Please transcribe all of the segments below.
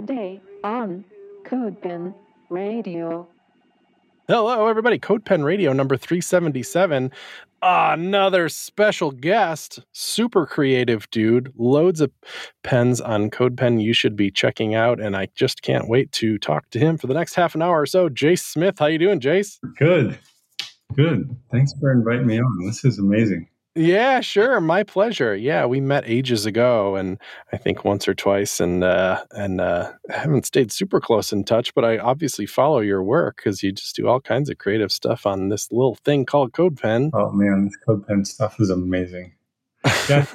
Today on CodePen Radio. Hello, everybody. CodePen Radio number 377. Another special guest, super creative dude, loads of pens on CodePen you should be checking out, and I just can't wait to talk to him for the next half an hour or so. Jace Smith, how you doing, Jace? Good, good. Thanks for inviting me on. This is amazing. Yeah, sure. My pleasure. Yeah, we met ages ago, and I think once or twice, and uh, and uh, haven't stayed super close in touch. But I obviously follow your work because you just do all kinds of creative stuff on this little thing called CodePen. Oh man, this CodePen stuff is amazing. Yeah,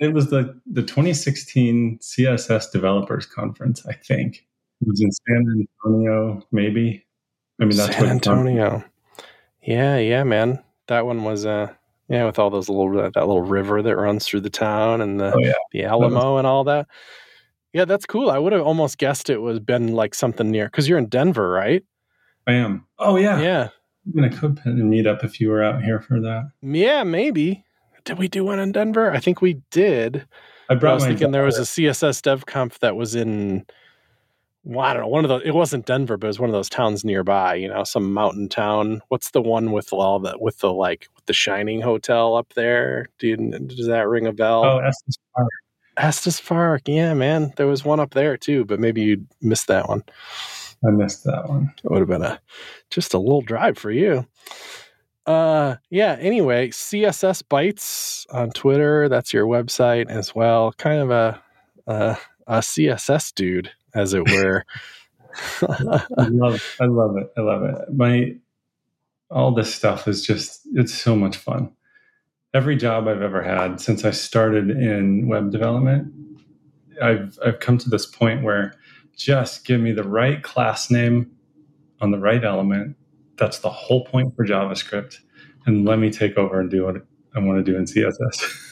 it was the the 2016 CSS Developers Conference. I think it was in San Antonio, maybe. I mean, that's San Antonio. Yeah, yeah, man. That one was uh yeah, with all those little uh, that little river that runs through the town and the oh, yeah. the Alamo and all that. Yeah, that's cool. I would have almost guessed it was been like something near because you're in Denver, right? I am. Oh yeah, yeah. I'm gonna and meet up if you were out here for that. Yeah, maybe. Did we do one in Denver? I think we did. I brought. I was thinking there was a CSS Dev Conf that was in well, I don't know, one of those. It wasn't Denver, but it was one of those towns nearby. You know, some mountain town. What's the one with all the with the like the Shining Hotel up there? Do you, does that ring a bell? Oh, Estes Park. Estes Park. Yeah, man, there was one up there too, but maybe you missed that one. I missed that one. It would have been a just a little drive for you. Uh, yeah. Anyway, CSS Bytes on Twitter. That's your website as well. Kind of a a, a CSS dude as it were. I love. I love it. I love it. My all this stuff is just it's so much fun. Every job I've ever had since I started in web development, I've I've come to this point where just give me the right class name on the right element. That's the whole point for JavaScript. And let me take over and do what I want to do in CSS.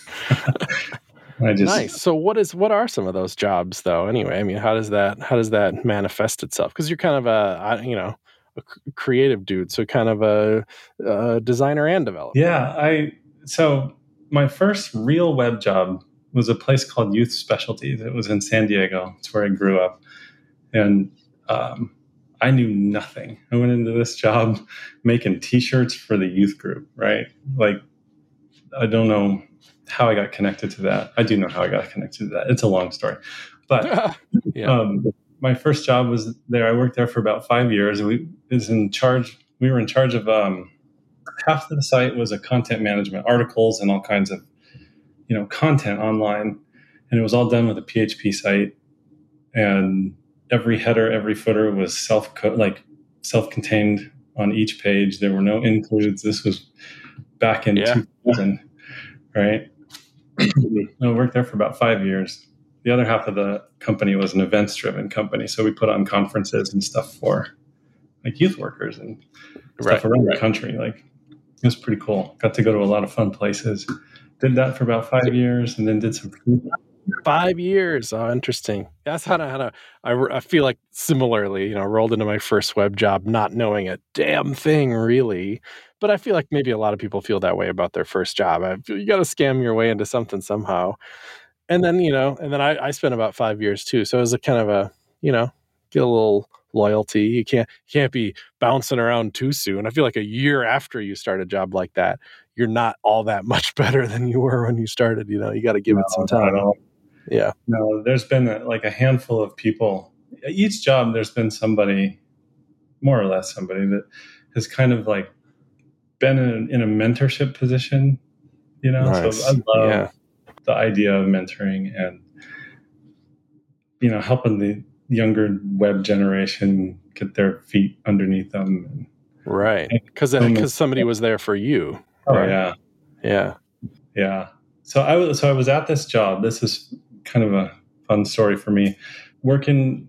Just nice. So what is what are some of those jobs though? Anyway, I mean, how does that how does that manifest itself? Because you're kind of a you know a creative dude, so kind of a, a designer and developer. Yeah, I so my first real web job was a place called Youth Specialties. It was in San Diego. It's where I grew up, and um, I knew nothing. I went into this job making T-shirts for the youth group. Right, like I don't know how I got connected to that. I do know how I got connected to that. It's a long story, but yeah. um, my first job was there. I worked there for about five years. We was in charge. We were in charge of um, half of the site was a content management, articles and all kinds of you know content online, and it was all done with a PHP site. And every header, every footer was self like self contained on each page. There were no includes. This was back in yeah. 2000, right? I worked there for about five years. The other half of the company was an events driven company. So we put on conferences and stuff for like youth workers and stuff right, around right. the country. Like it was pretty cool. Got to go to a lot of fun places. Did that for about five years and then did some five years. Oh, interesting. That's how to, how to I, I feel like similarly, you know, rolled into my first web job not knowing a damn thing really but I feel like maybe a lot of people feel that way about their first job. I, you got to scam your way into something somehow. And then, you know, and then I, I spent about five years too. So it was a kind of a, you know, get a little loyalty. You can't you can't be bouncing around too soon. I feel like a year after you start a job like that, you're not all that much better than you were when you started. You know, you got to give no, it some time. Yeah. No, there's been a, like a handful of people. Each job, there's been somebody, more or less somebody that has kind of like been in, in a mentorship position, you know. Nice. So I love yeah. The idea of mentoring and you know helping the younger web generation get their feet underneath them. right, because because somebody was there for you. Oh right? yeah, yeah, yeah. So I was so I was at this job. This is kind of a fun story for me, working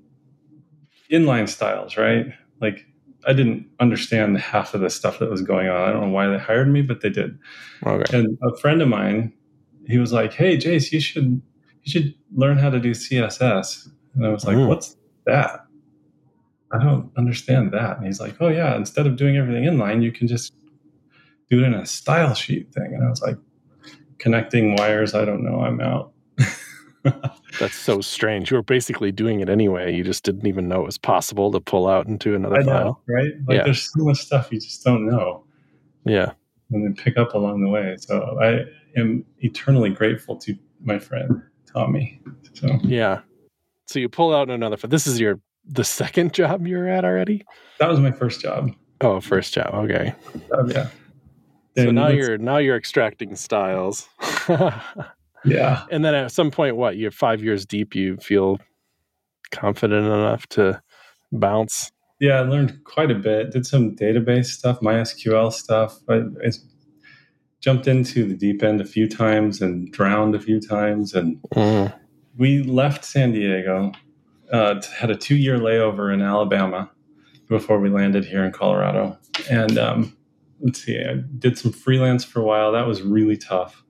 inline styles, right? Like I didn't understand half of the stuff that was going on. I don't know why they hired me, but they did. Okay. And a friend of mine, he was like, "Hey, Jace, you should you should learn how to do CSS." And I was like, mm. "What's that?" I don't understand that. And he's like, "Oh yeah, instead of doing everything inline, you can just do it in a style sheet thing." And I was like, "Connecting wires? I don't know. I'm out." That's so strange. You were basically doing it anyway. You just didn't even know it was possible to pull out into another I know, file. right? Like Yeah. there's so much stuff you just don't know Yeah. and then pick up along the way. So I am eternally grateful to my friend Tommy. So Yeah. So you pull out another. This is your the second job you're at already? that was my first job. Oh, first job. Okay. Oh, yeah. So now you're now you're extracting styles. yeah. and then at some point what, you're 5 years deep, you feel confident enough to bounce. Yeah, I learned quite a bit. Did some database stuff, MySQL stuff. But I jumped into the deep end a few times and drowned a few times. And Mm. we left San Diego, uh, had a two year layover in Alabama before we landed here in Colorado. And um, let's see, I did some freelance for a while. That was really tough.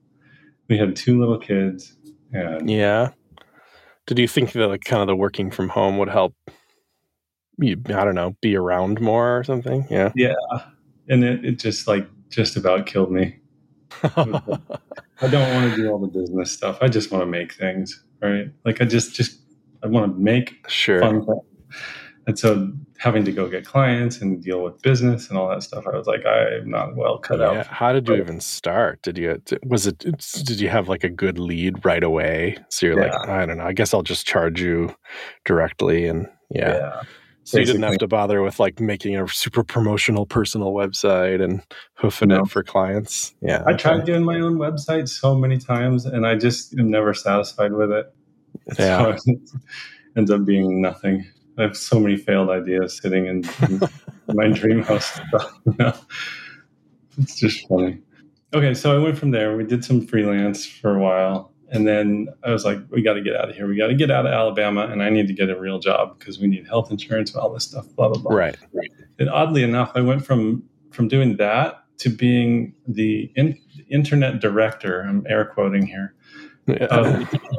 We had two little kids. And Yeah. Did you think that like kind of the working from home would help you I don't know, be around more or something? Yeah. yeah, and it, it just like just about killed me. I don't want to do all the business stuff. I just want to make things, right? Like I just just I want to make sure. fun things. And so having to go get clients and deal with business and all that stuff, I was like, I'm not well cut Yeah. out. How did you even start? Did you was it did you have like a good lead right away? So you're like, I don't know, I guess I'll just charge you directly and yeah. So you didn't have to bother with like making a super promotional personal website and hoofing No. it for clients. Yeah. I okay. tried doing my own website so many times and I just am never satisfied with it. Yeah. So it ends up being nothing. I have so many failed ideas sitting in, in my DreamHost. It's just funny. Okay, so I went from there. We did some freelance for a while. And then I was like, we got to get out of here. We got to get out of Alabama, and I need to get a real job because we need health insurance and all this stuff, blah, blah, blah. Right. And oddly enough, I went from from doing that to being the in, internet director. I'm air quoting here of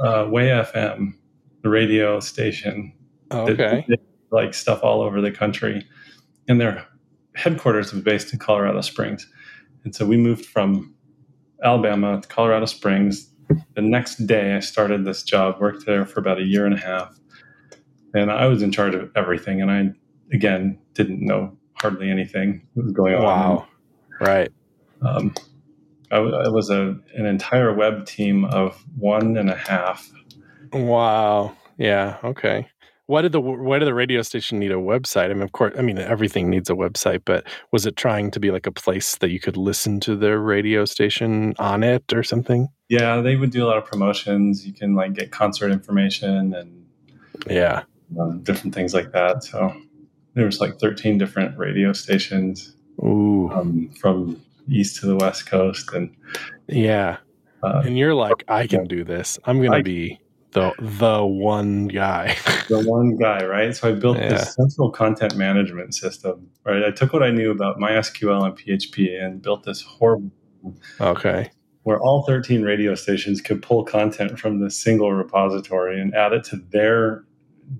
uh, Way FM, the radio station that okay. did, like stuff all over the country, and their headquarters was based in Colorado Springs. And so we moved from Alabama to Colorado Springs. The next day, I started this job, worked there for about a year and a half, and I was in charge of everything. And I, again, didn't know hardly anything that was going on. Wow. Right. Um, I, I was a, an entire web team of one and a half. Wow. Yeah. Okay. Why did the why did the radio station need a website? I mean, of course, I mean everything needs a website, but was it trying to be like a place that you could listen to the radio station on it or something? Yeah, they would do a lot of promotions. You can like get concert information and Yeah. um, different things like that. So there was like 13 different radio stations Ooh. um, from east to the west coast, and Yeah. uh, And you're like, I can do this. I'm gonna I- be the the one guy. the one guy, right? So I built Yeah. this central content management system, right? I took what I knew about MySQL and PHP and built this horrible okay. where all 13 radio stations could pull content from this single repository and add it to their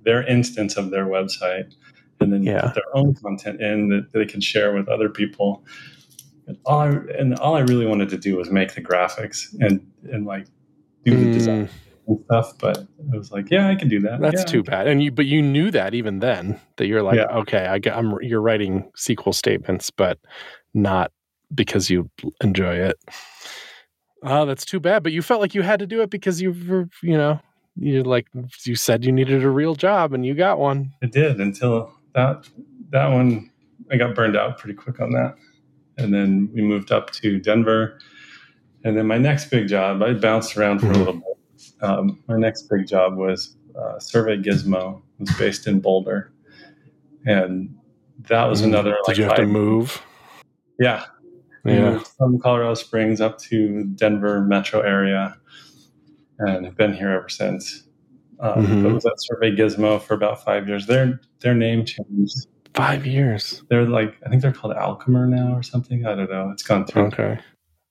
their instance of their website and then Yeah. put their own content in that they can share with other people and all I, and all I really wanted to do was make the graphics and and like do the design Mm, and stuff but I was like yeah I can do that that's Yeah. too bad. And you, but you knew that even then that you're like, Yeah. okay, I, got- I'm you're writing SQL statements, but not because you enjoy it. Oh, that's too bad. But you felt like you had to do it because you were, you know, you like you said you needed a real job and you got one. It did until that that one I got burned out pretty quick on that. And then we moved up to Denver. And then my next big job, I bounced around for Mhm. a little bit. Um, my next big job was uh, Survey Gizmo. It was based in Boulder. And that was Mm. another Did like you have to move? Yeah. Yeah. from Colorado Springs up to Denver metro area and have been here ever since. Um, Mhm. But was at Survey Gizmo for about five years. Their their name changed Five years. they're like I think they're called Alchemer now or something. I don't know. It's gone through. Okay.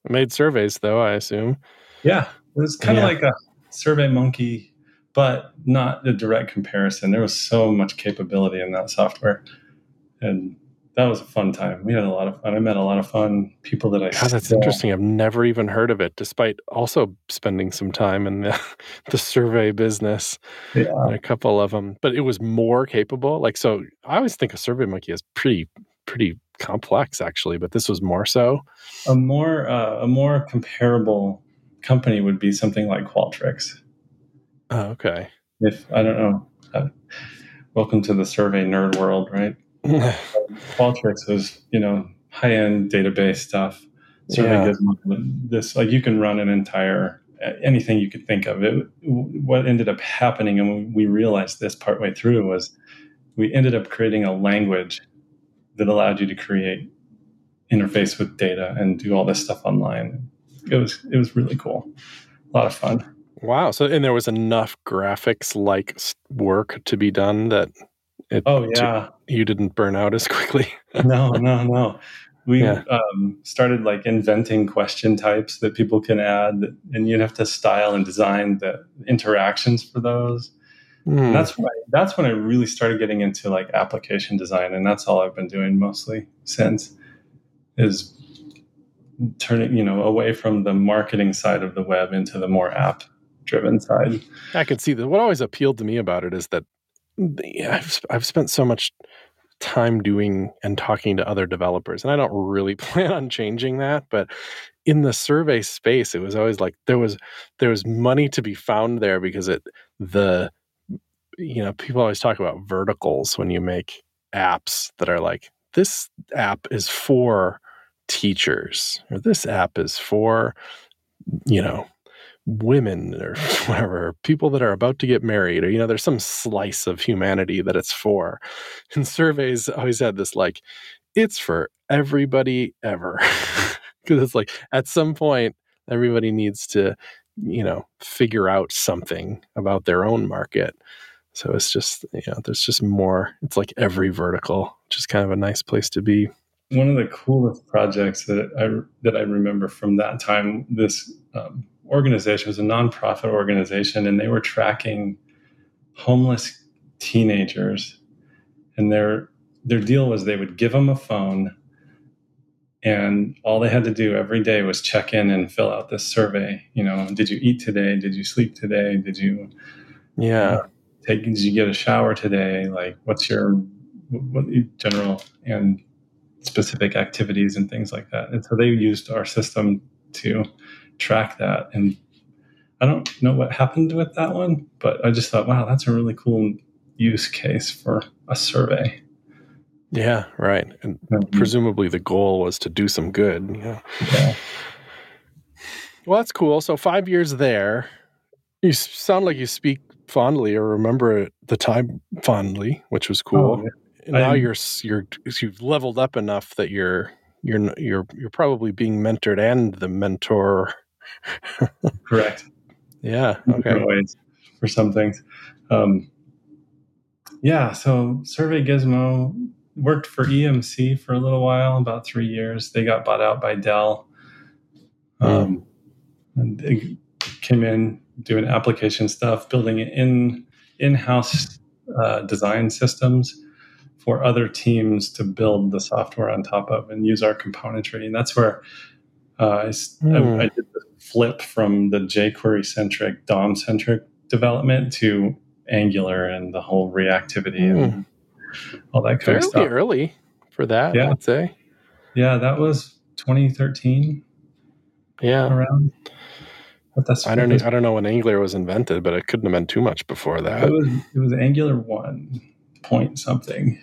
Made surveys though, I assume. Yeah, it was kind of Yeah. like a Survey Monkey, but not a direct comparison. There was so much capability in that software, and that was a fun time. We had a lot of fun. I met a lot of fun people that I. God, that's still- interesting. I've never even heard of it, despite also spending some time in the, the survey business. Yeah. a couple of them, but it was more capable. Like so, I always think a Survey Monkey is pretty pretty complex actually, but this was more so. A more uh, a more comparable company would be something like Qualtrics. Oh, okay. If I don't know, uh, welcome to the survey nerd world, right? Qualtrics was you know high end database stuff. Survey Yeah. gives this like you can run an entire anything you could think of. It what ended up happening, and we realized this partway through was we ended up creating a language that allowed you to create interface with data and do all this stuff online. It was it was really cool, a lot of fun. wow. So and there was enough graphics like work to be done that it, Oh yeah, you didn't burn out as quickly. no, no, no. We Yeah. um, started like inventing question types that people can add, and you'd have to style and design the interactions for those. And that's when I, that's when I really started getting into like application design, and that's all I've been doing mostly since. Is turning you know away from the marketing side of the web into the more app driven side. I could see that. What always appealed to me about it is that I've I've spent so much time doing and talking to other developers, and I don't really plan on changing that. But in the survey space, it was always like there was there was money to be found there because it the you know people always talk about verticals when you make apps that are like this app is for teachers or this app is for you know women or whatever people that are about to get married or you know there's some slice of humanity that it's for. And surveys always had this like it's for everybody ever. Because it's like at some point everybody needs to you know figure out something about their own market. So it's just you know there's just more it's like every vertical which is kind of a nice place to be one of the coolest projects that I that I remember from that time. This um, organization was a nonprofit organization, and they were tracking homeless teenagers, and their their deal was they would give them a phone, and all they had to do every day was check in and fill out this survey. You know, did you eat today? Did you sleep today? Did you yeah take did you get a shower today like what's your what general and specific activities and things like that. And so they used our system to track that. And i don't know what happened with that one but i just thought wow that's a really cool use case for a survey. Yeah right. And Mhm. presumably the goal was to do some good. Yeah. Yeah. well that's cool. So five years there. You sound like you speak fondly or remember the time fondly which was cool. Oh, yeah. And now I- you're you're you've leveled up enough that you're you're you're you're probably being mentored and the mentor correct yeah okay ways for some things. Um, yeah, so Survey Gizmo worked for EMC for a little while, about three years. They got bought out by Dell. Um, and they came in doing application stuff, building in in-house uh, design systems for other teams to build the software on top of and use our componentry. And that's where uh, I, s- I- Hmm. I did the flip from the jQuery centric, DOM centric development to Angular and the whole reactivity and all that kind fairly of stuff. early for that Yeah. i'd say Yeah, that was 2013 yeah around. But that's i don't know i don't know when angular was invented but it couldn't have been too much before that it was it was Angular one point something,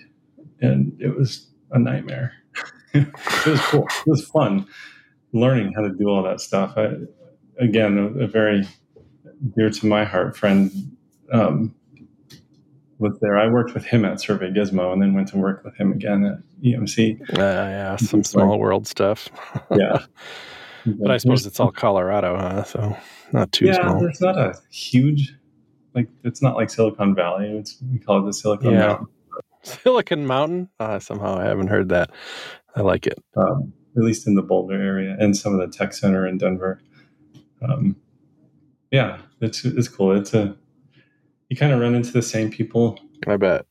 and it was a nightmare. it was cool. It was fun learning how to do all that stuff. I, again, a, a very dear to my heart friend um, was there. I worked with him at Survey Gizmo, and then went to work with him again at EMC. uh, yeah some It's like- small world stuff Yeah, but i suppose it's all colorado huh so not too yeah. small There's not a huge like it's not like Silicon Valley. It's we call it the Silicon Yeah. Mountain. Silicon mountain uh, somehow i haven't heard that i like it um, at least in the Boulder area and some of the tech center in Denver. Um, yeah, it's it's cool. It's a you kind of run into the same people. I bet.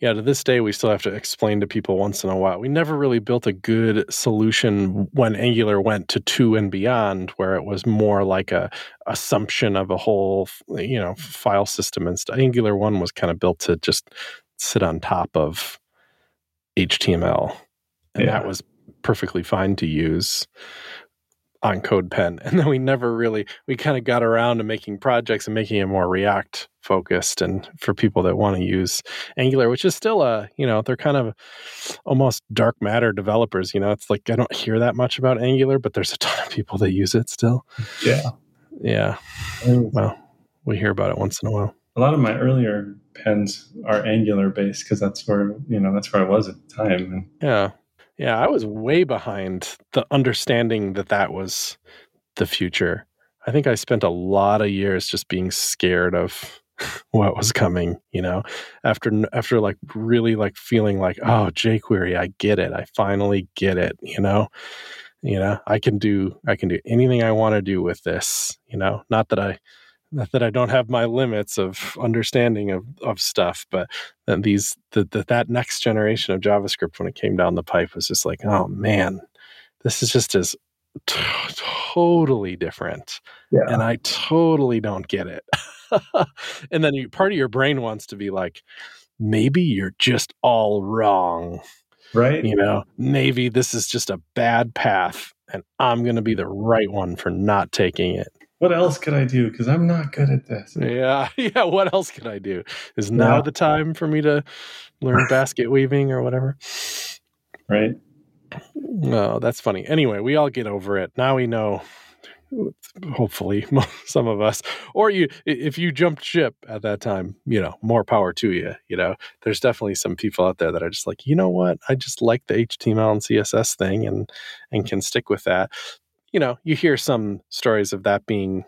yeah, to this day, we still have to explain to people once in a while. We never really built a good solution when Angular went to two and beyond, where it was more like a assumption of a whole, you know, file system and stuff. Angular one was kind of built to just sit on top of HTML, and Yeah. that was perfectly fine to use on CodePen. And then we never really we kind of got around to making projects and making it more React focused and for people that want to use Angular, which is still a, you know, they're kind of almost dark matter developers, you know. It's like I don't hear that much about Angular, but there's a ton of people that use it still. Yeah. Yeah. Well, we hear about it once in a while. A lot of my earlier pens are Angular based because that's where you know that's where I was at the time. Yeah. Yeah, I was way behind the understanding that that was the future. I think I spent a lot of years just being scared of what was coming, you know. After after like really like feeling like, "Oh, jQuery, I get it. I finally get it," you know. You know, I can do I can do anything I want to do with this, you know. Not that I not that I don't have my limits of understanding of, of stuff, but then these the, the, that next generation of JavaScript when it came down the pipe was just like, oh man, this is just as t- totally different, yeah, and I totally don't get it. and then you, part of your brain wants to be like, maybe you're just all wrong, right. you know. Maybe this is just a bad path, and I'm going to be the right one for not taking it. What else could I do? Because I'm not good at this. Yeah, yeah. What else could I do? Is now Yeah. the time for me to learn basket weaving or whatever? Right. No, that's funny. Anyway, we all get over it. Now we know. Hopefully, some of us, or you, if you jumped ship at that time, you know, more power to you. You know, there's definitely some people out there that are just like, you know what, I just like the HTML and CSS thing, and and can stick with that. You know, you hear some stories of that being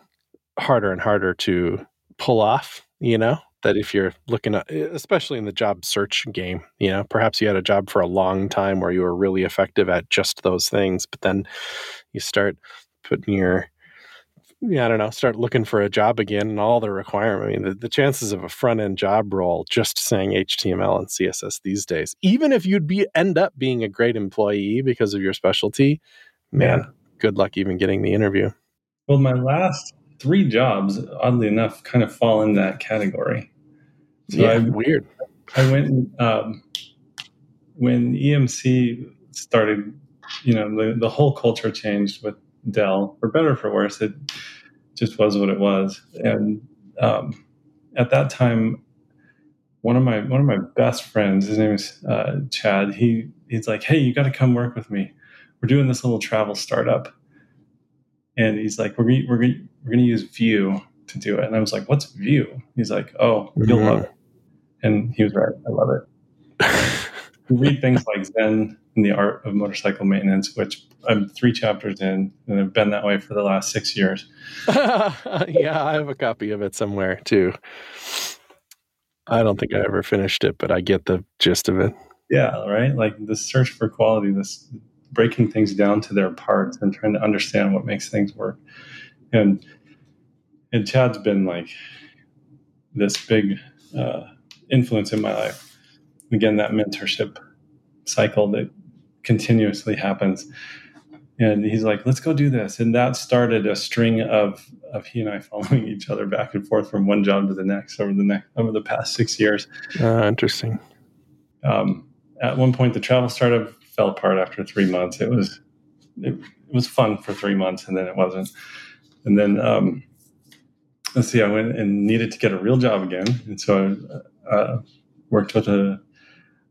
harder and harder to pull off. You know, that if you're looking at, especially in the job search game, you know, perhaps you had a job for a long time where you were really effective at just those things, but then you start putting your, yeah, I don't know, start looking for a job again and all the requirement. I mean, the, the chances of a front end job role just saying HTML and CSS these days, even if you'd be end up being a great employee because of your specialty, man, Yeah. Good luck even getting the interview. Well, my last three jobs, oddly enough, kind of fall in that category. So yeah, I, weird. I went um, when EMC started. You know, the, the whole culture changed with Dell, for better or for worse. It just was what it was, and um, at that time, one of my one of my best friends, his name is uh, Chad. He he's like, "Hey, you got to come work with me. We're doing this little travel startup." And he's like, "We're gonna, we're gonna, we're gonna use Vue to do it." And I was like, "What's Vue?" He's like, "Oh, you'll Mhm. love it." And he was right. I love it. Read things like Zen and the Art of Motorcycle Maintenance, which I'm three chapters in, and I've been that way for the last six years. yeah, I have a copy of it somewhere too. I don't think I ever finished it, but I get the gist of it. Yeah, right. Like the search for quality, this breaking things down to their parts and trying to understand what makes things work. And and Chad's been like this big uh, influence in my life. Again, that mentorship cycle that continuously happens. And he's like, "Let's go do this," and that started a string of of he and I following each other back and forth from one job to the next over the next over the past six years Uh, interesting. um, at one point the travel startup fell apart after three months it was it, it was fun for three months and then it wasn't and then um, let's see i went and needed to get a real job again and so i uh, worked with a,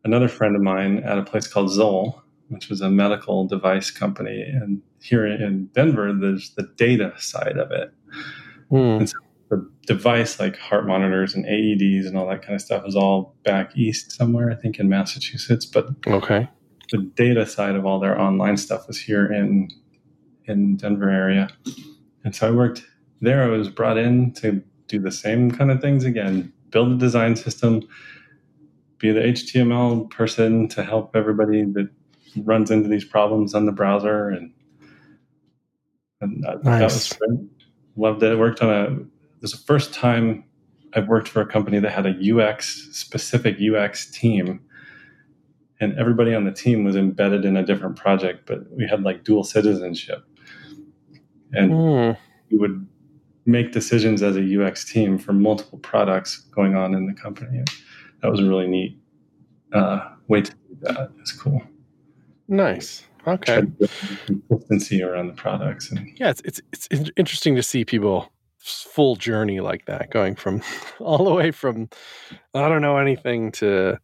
another friend of mine at a place called zoll which was a medical device company and here in denver there's the data side of it Hmm. the device like heart monitors and AEDs and all that kind of stuff is all back east somewhere, I think in Massachusetts. But Okay. The data side of all their online stuff was here in in Denver area. And so I worked there. I was brought in to do the same kind of things again, build a design system, be the HTML person to help everybody that runs into these problems on the browser and and that, that was great. loved it. Worked on a it was the first time I've worked for a company that had a UX specific UX team, and everybody on the team was embedded in a different project, but we had like dual citizenship, and Hmm. we would make decisions as a UX team for multiple products going on in the company. That was a really neat uh, way to do that. It's cool. Nice. Okay. Try to build Consistency around the products and Yeah, it's it's it's interesting to see people full journey like that, going from all the way from I don't know anything to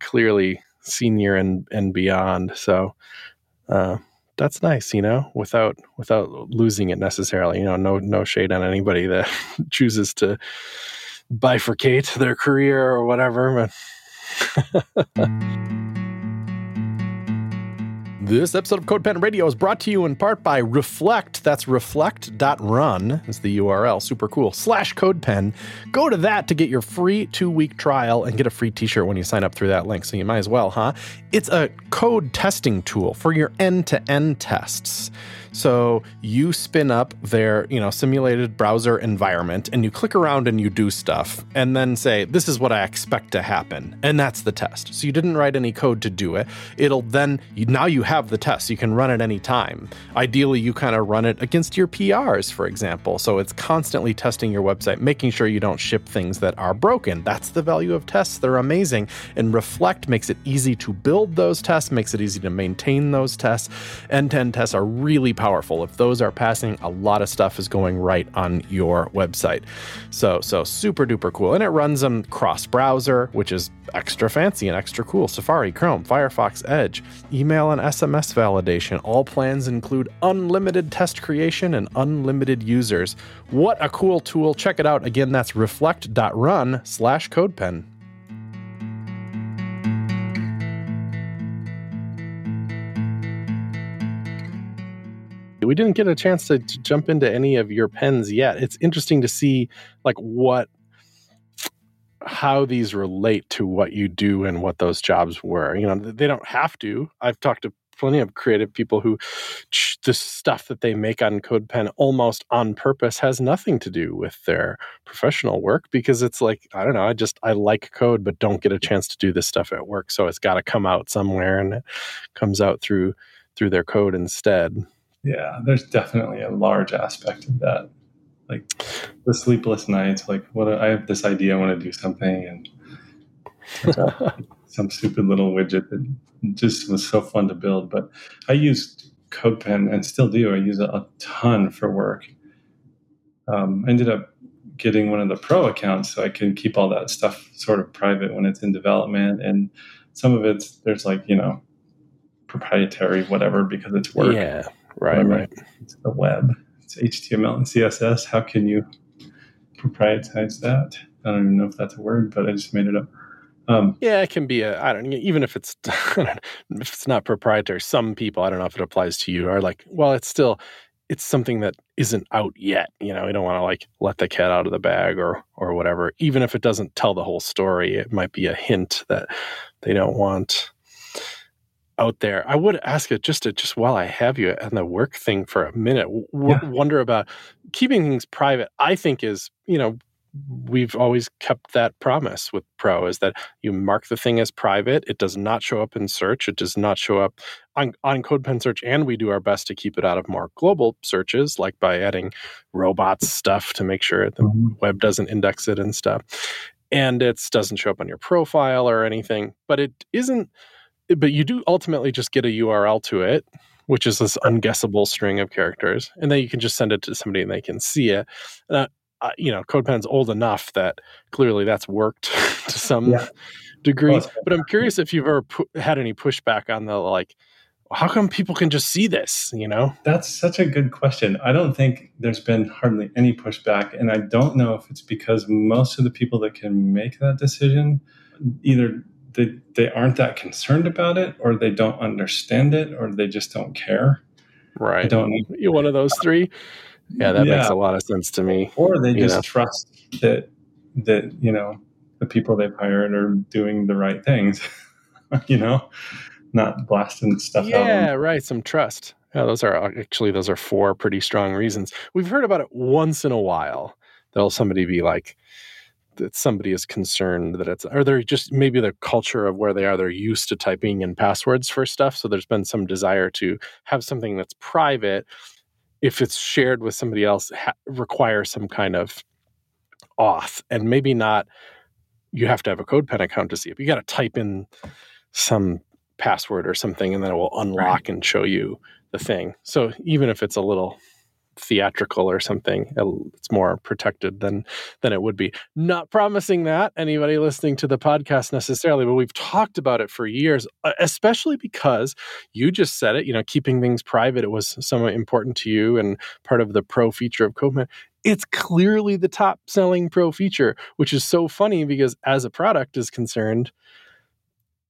clearly senior and and beyond. So uh, that's nice, you know, without without losing it necessarily. You know, no no shade on anybody that chooses to bifurcate their career or whatever. This episode of CodePen Radio is brought to you in part by Reflect. That's reflect.run is the URL. Super cool. Slash CodePen. Go to that to get your free two week trial and get a free t shirt when you sign up through that link. So you might as well, huh? It's a code testing tool for your end to end tests. So you spin up their, you know, simulated browser environment and you click around and you do stuff and then say, this is what I expect to happen. And that's the test. So you didn't write any code to do it. It'll then, now you have the test. You can run it anytime. Ideally, you kind of run it against your PRs, for example. So it's constantly testing your website, making sure you don't ship things that are broken. That's the value of tests. They're amazing. And Reflect makes it easy to build those tests, makes it easy to maintain those tests. End to end tests are really powerful. If those are passing, a lot of stuff is going right on your website. So, so super duper cool. And it runs them cross browser, which is extra fancy and extra cool. Safari, Chrome, Firefox, Edge, email and SMS validation. All plans include unlimited test creation and unlimited users. What a cool tool. Check it out. Again, that's reflect.run slash codepen. We didn't get a chance to, to, jump into any of your pens yet. It's interesting to see like what how these relate to what you do and what those jobs were. You know, they don't have to. I've talked to plenty of creative people who the stuff that they make on CodePen almost on purpose has nothing to do with their professional work because it's like I don't know, I just I like code but don't get a chance to do this stuff at work, so it's got to come out somewhere and it comes out through through their code instead yeah there's definitely a large aspect of that. Like the sleepless nights like what i have this idea i want to do something and some stupid little widget that just was so fun to build but i used codepen and still do. I use it a ton for work. Um, i ended up getting one of the pro accounts so i can keep all that stuff sort of private when it's in development and some of it's there's like you know proprietary whatever because it's work. Yeah Right, right. It's the web. It's HTML and CSS. How can you proprietize that? I don't even know if that's a word, but I just made it up. Um, yeah, it can be a. I don't even if it's if it's not proprietary. Some people, I don't know if it applies to you, are like, well, it's still it's something that isn't out yet. You know, we don't want to like let the cat out of the bag or or whatever. Even if it doesn't tell the whole story, it might be a hint that they don't want out there. I would ask it just to, just while I have you and the work thing for a minute. W- Yeah. Wonder about keeping things private. I think is you know we've always kept that promise with Pro is that you mark the thing as private. It does not show up in search. It does not show up on, on CodePen search, and we do our best to keep it out of more global searches, like by adding robots stuff to make sure the Mhm. web doesn't index it and stuff. And it doesn't show up on your profile or anything, but it isn't. But you do ultimately just get a URL to it, which is this unguessable string of characters, and then you can just send it to somebody and they can see it. Uh, uh, you know, CodePen's old enough that clearly that's worked to some Yeah. degree. But I'm curious if you've ever pu- had any pushback on the like, how come people can just see this? You know? That's such a good question. I don't think there's been hardly any pushback, and I don't know if it's because most of the people that can make that decision either they, they aren't that concerned about it, or they don't understand it, or they just don't care. I Right. don't. You one of those three? Yeah, that makes a lot of sense to me. Or they just know. trust that that you know the people they've hired are doing the right things. you know, not blasting stuff out. Yeah, right. Some trust. Yeah, those are actually those are four pretty strong reasons. We've heard about it once in a while. There'll somebody be like, that somebody is concerned that it's or they're just maybe the culture of where they are they're used to typing in passwords for stuff so there's been some desire to have something that's private if it's shared with somebody else ha- require some kind of auth and maybe not you have to have a CodePen account to see it you got to type in some password or something and then it will unlock right. and show you the thing so even if it's a little theatrical or something it's more protected than than it would be. Not promising that anybody listening to the podcast necessarily but we've talked about it for years especially because you just said it you know keeping things private it was somewhat important to you and part of the pro feature of CodePen it's clearly the top selling pro feature which is so funny because as a product is concerned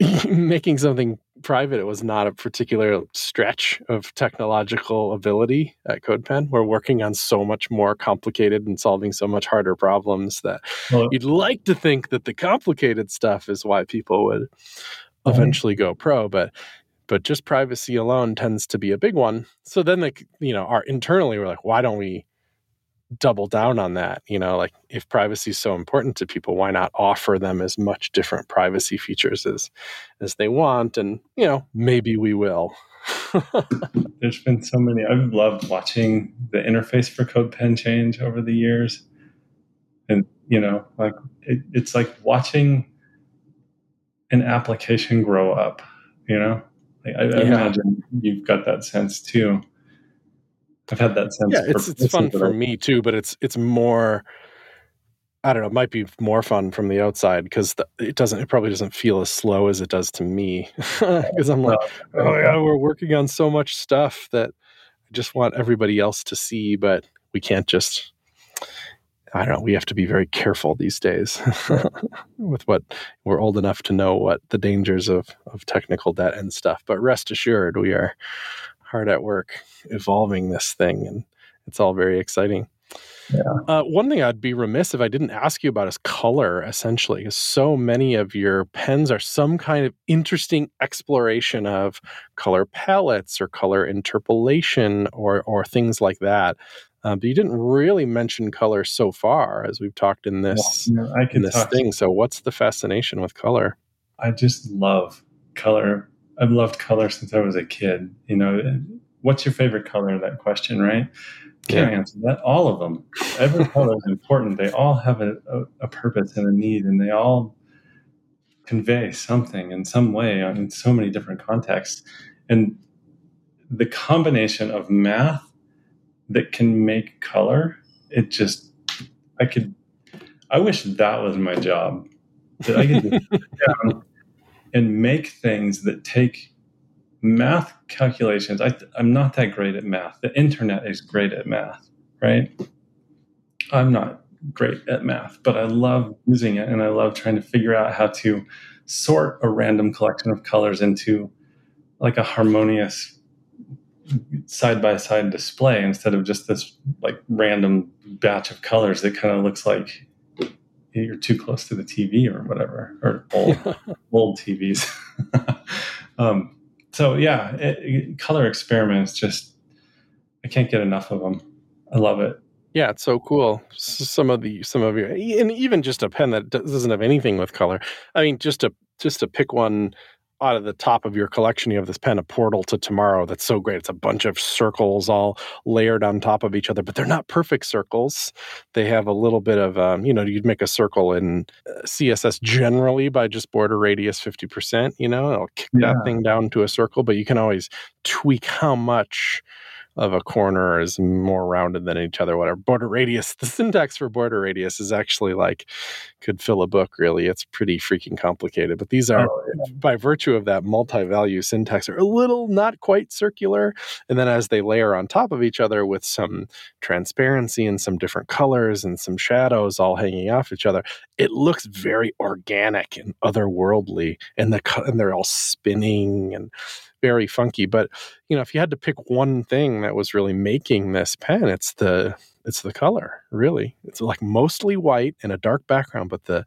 making something private it was not a particular stretch of technological ability at codepen. We're working on so much more complicated and solving so much harder problems that well, uh you'd like to think that the complicated stuff is why people would mm-hmm. eventually go pro but but just privacy alone tends to be a big one. So then the you know our internally we're like why don't we double down on that you know like if privacy is so important to people why not offer them as much different privacy features as as they want? And you know maybe we will. There's been so many i've loved watching the interface for codepen change over the years. And you know like it, it's like watching an application grow up you know? Like, I, I imagine you've got that sense too I've had that sense. Yeah, it's it's fun for me too, but it's it's more. I don't know. It might be more fun from the outside because it doesn't. It probably doesn't feel as slow as it does to me because I'm like, oh, oh yeah, we're working on so much stuff that I just want everybody else to see, but we can't just. I don't know. We have to be very careful these days with what we're old enough to know what the dangers of of technical debt and stuff. But rest assured, we are hard at work evolving this thing, and it's all very exciting. Yeah. Uh, one thing I'd be remiss if I didn't ask you about is color, essentially, because so many of your pens are some kind of interesting exploration of color palettes or color interpolation or or things like that. Uh, but you didn't really mention color so far, as we've talked in this well, in this thing. So, what's the fascination with color? I just love color I've loved color since I was a kid. You know, what's your favorite color? That question, right? Can't yeah. answer that. All of them. Every color is important. They all have a, a, a, purpose and a need, and they all convey something in some way in so many different contexts. And the combination of math that can make color, it just, I could, I wish that was my job. That I could just down and make things that take math calculations. I, I'm not that great at math. The internet is great at math, right? I'm not great at math, but I love using it and I love trying to figure out how to sort a random collection of colors into like a harmonious side by side display instead of just this like random batch of colors that kind of looks like you're too close to the TV or whatever, or old old TVs. um, so yeah, it, it, color experiments just I can't get enough of them. I love it. Yeah, it's so cool. Some of the some of you, and even just a pen that doesn't have anything with color. I mean, just to just to pick one out of the top of your collection, you have this pen, a portal to tomorrow. That's so great. It's a bunch of circles all layered on top of each other, but they're not perfect circles. They have a little bit of, um, you know, you'd make a circle in uh, CSS generally by just border radius 50%, you know, it'll kick yeah. that thing down to a circle, but you can always tweak how much of a corner is more rounded than each other, whatever. Border radius, the syntax for border radius is actually like could fill a book, really. It's pretty freaking complicated. But these are, by virtue of that multi value syntax, are a little not quite circular. And then as they layer on top of each other with some transparency and some different colors and some shadows all hanging off each other, it looks very organic and otherworldly. And, the, and they're all spinning and very funky. But you know, if you had to pick one thing that was really making this pen, it's the it's the color. Really, it's like mostly white and a dark background, but the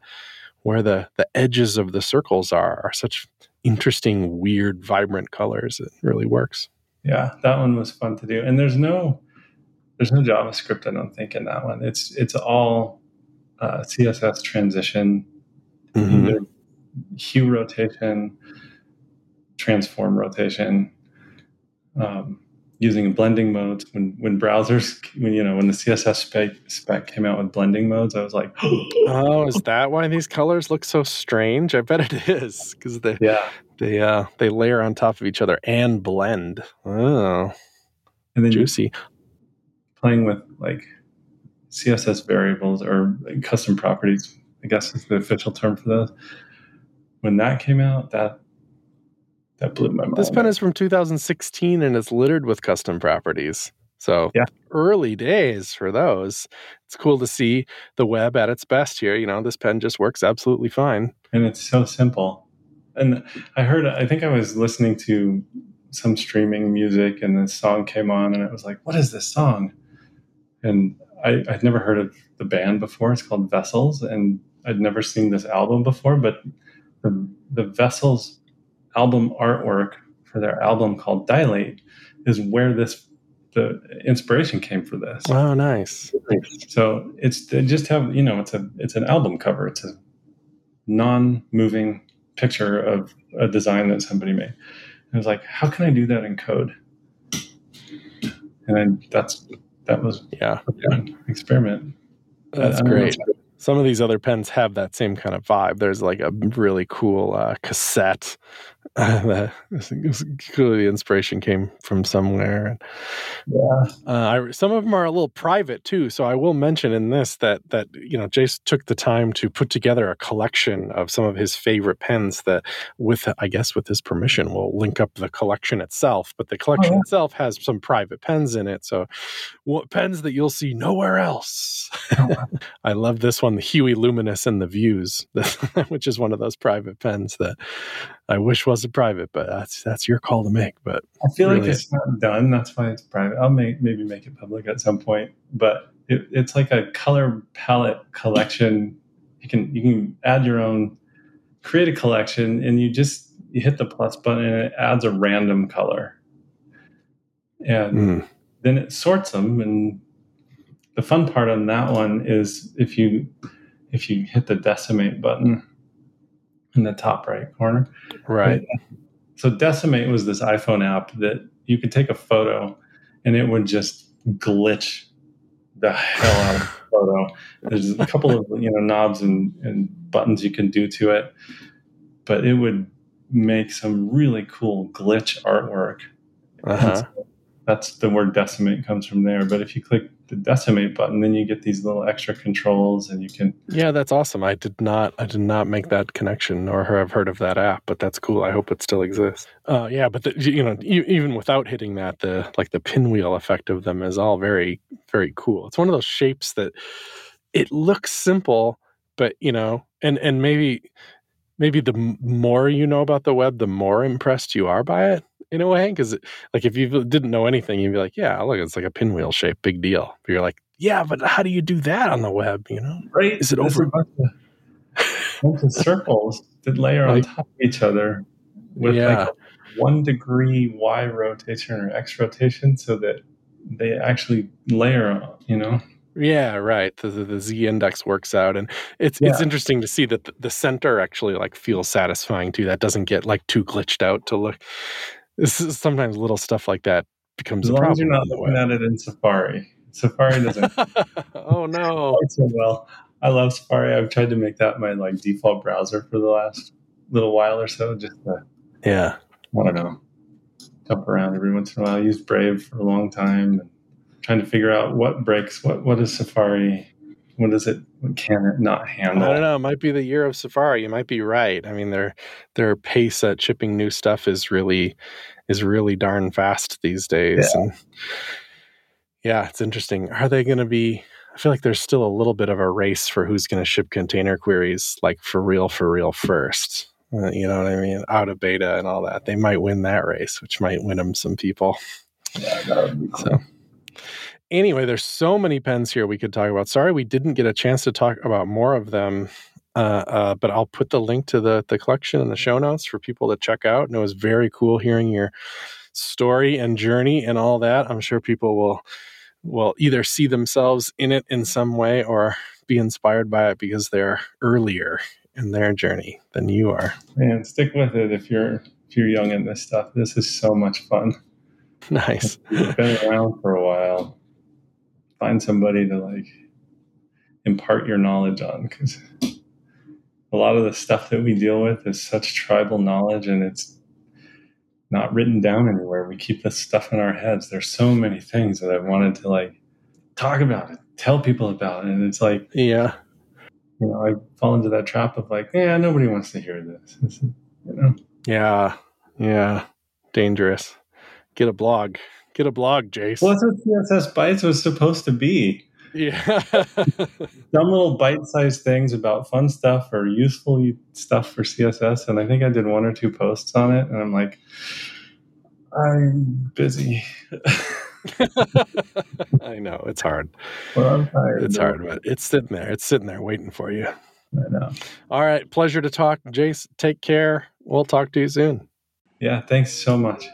where the the edges of the circles are are such interesting, weird, vibrant colors. It really works. Yeah, that one was fun to do. And there's no there's no JavaScript, I don't think, in that one. It's it's all uh, CSS transition, Mhm. hue rotation, transform rotation, um, using blending modes. When when browsers, when you know when the CSS spec spec came out with blending modes, I was like, Oh, is that why these colors look so strange? I bet it is because they yeah. they uh they layer on top of each other and blend. Oh, And then juicy. playing with like CSS variables or custom properties, I guess is the official term for those. When that came out, that that blew my mind. This pen is from 2016 and it's littered with custom properties. So Yeah. early days for those. It's cool to see the web at its best here. You know, this pen just works absolutely fine. and it's so simple. And I heard, I think I was listening to some streaming music, and this song came on, and it was like, "What is this song?" And I, I'd never heard of the band before. It's called Vessels, and I'd never seen this album before. But the the Vessels album artwork for their album called Dilate is where this the inspiration came for this. Oh, nice. So it's they just have you know it's a it's an album cover. It's a non-moving picture of a design that somebody made. And I was like, how can I do that in code? And then that's that was Yeah, an experiment. that's don't know. great. Some of these other pens have that same kind of vibe. There's like a really cool uh, cassette. that clearly the inspiration came from somewhere. Yeah. Uh, I, some of them are a little private too, so I will mention in this that that you know Jace took the time to put together a collection of some of his favorite pens. That, with I guess with his permission, we'll link up the collection itself. But the collection yeah. itself has some private pens in it, so what pens that you'll see nowhere else. I love this one, the Huey Luminous and the Views, which is one of those private pens that I wish wasn't private, but that's that's your call to make. But I feel like Really? it's not done. That's why it's private. I'll make maybe make it public at some point. But it, it's like a color palette collection. You can you can add your own, create a collection, and you just you hit the plus button and it adds a random color, and mm, then it sorts them. And the fun part on that one is if you if you hit the decimate button in the top right corner, right. so Decimate was this iPhone app that you could take a photo and it would just glitch the hell out of the photo. There's a couple of you know knobs and, and buttons you can do to it, but it would make some really cool glitch artwork. Uh-huh. That's the word decimate comes from there. But if you click the decimate button, then you get these little extra controls and you can Yeah, that's awesome. I did not I did not make that connection or have heard of that app, but that's cool. I hope it still exists. Uh, yeah, but the, you know, even without hitting that, the like the pinwheel effect of them is all very very cool. It's one of those shapes that it looks simple, but you know, and and maybe maybe the more you know about the web, the more impressed you are by it in a way. Because like if you didn't know anything, you'd be like, yeah, look, it's like a pinwheel shape, big deal. But you're like, yeah, but how do you do that on the web? You know? right. Is it There's over- a bunch of, bunch of circles that layer on Like- top of each other with Yeah. like one degree Y rotation or X rotation, so that they actually layer. on, You know, Yeah, right. The, the, the z index works out, and it's it's interesting to see that the, the center actually like feels satisfying too. That doesn't get like too glitched out to look. Sometimes little stuff like that becomes as a problem. as you're not looking at it in Safari. Safari doesn't oh no! so well. I love Safari. I've tried to make that my like default browser for the last little while or so, just to Yeah, I don't know, jump around every once in a while. I used Brave for a long time, and trying to figure out what breaks. What what is Safari? What is it? Can it not handle? I don't know. It might be the year of Safari. You might be right. I mean, their their pace at shipping new stuff is really is really darn fast these days. And yeah, it's interesting. Are they going to be? I feel like there's still a little bit of a race for who's going to ship container queries like for real, for real first. Uh, you know what I mean? Out of beta and all that. They might win that race, which might win them some people. Yeah, that would be cool. So anyway, there's so many pens here we could talk about. Sorry we didn't get a chance to talk about more of them. Uh, uh, but I'll put the link to the the collection in the show notes for people to check out. And it was very cool hearing your story and journey and all that. I'm sure people will will either see themselves in it in some way or be inspired by it because they're earlier in their journey than you are. Man, stick with it if you're if you're young in this stuff. This is so much fun. Nice. You've been around for a while. Find somebody to like impart your knowledge on because a lot of the stuff that we deal with is such tribal knowledge and it's not written down anywhere. We keep this stuff in our heads. There's so many things that I wanted to like talk about it, tell people about it. And it's like, Yeah. you know, I fall into that trap of like, yeah, nobody wants to hear this. You know, Yeah. Yeah. Dangerous. Get a blog. Get a blog, Jace. well, that's what CSS Bytes was supposed to be. Yeah. Some little bite-sized things about fun stuff or useful stuff for CSS, and I think I did one or two posts on it, and I'm like, I'm busy. I know it's hard. well, I'm tired. It's hard, but it's sitting there. It's sitting there waiting for you. I know. All right. Pleasure to talk. Jace, take care. We'll talk to you soon. Yeah, thanks so much.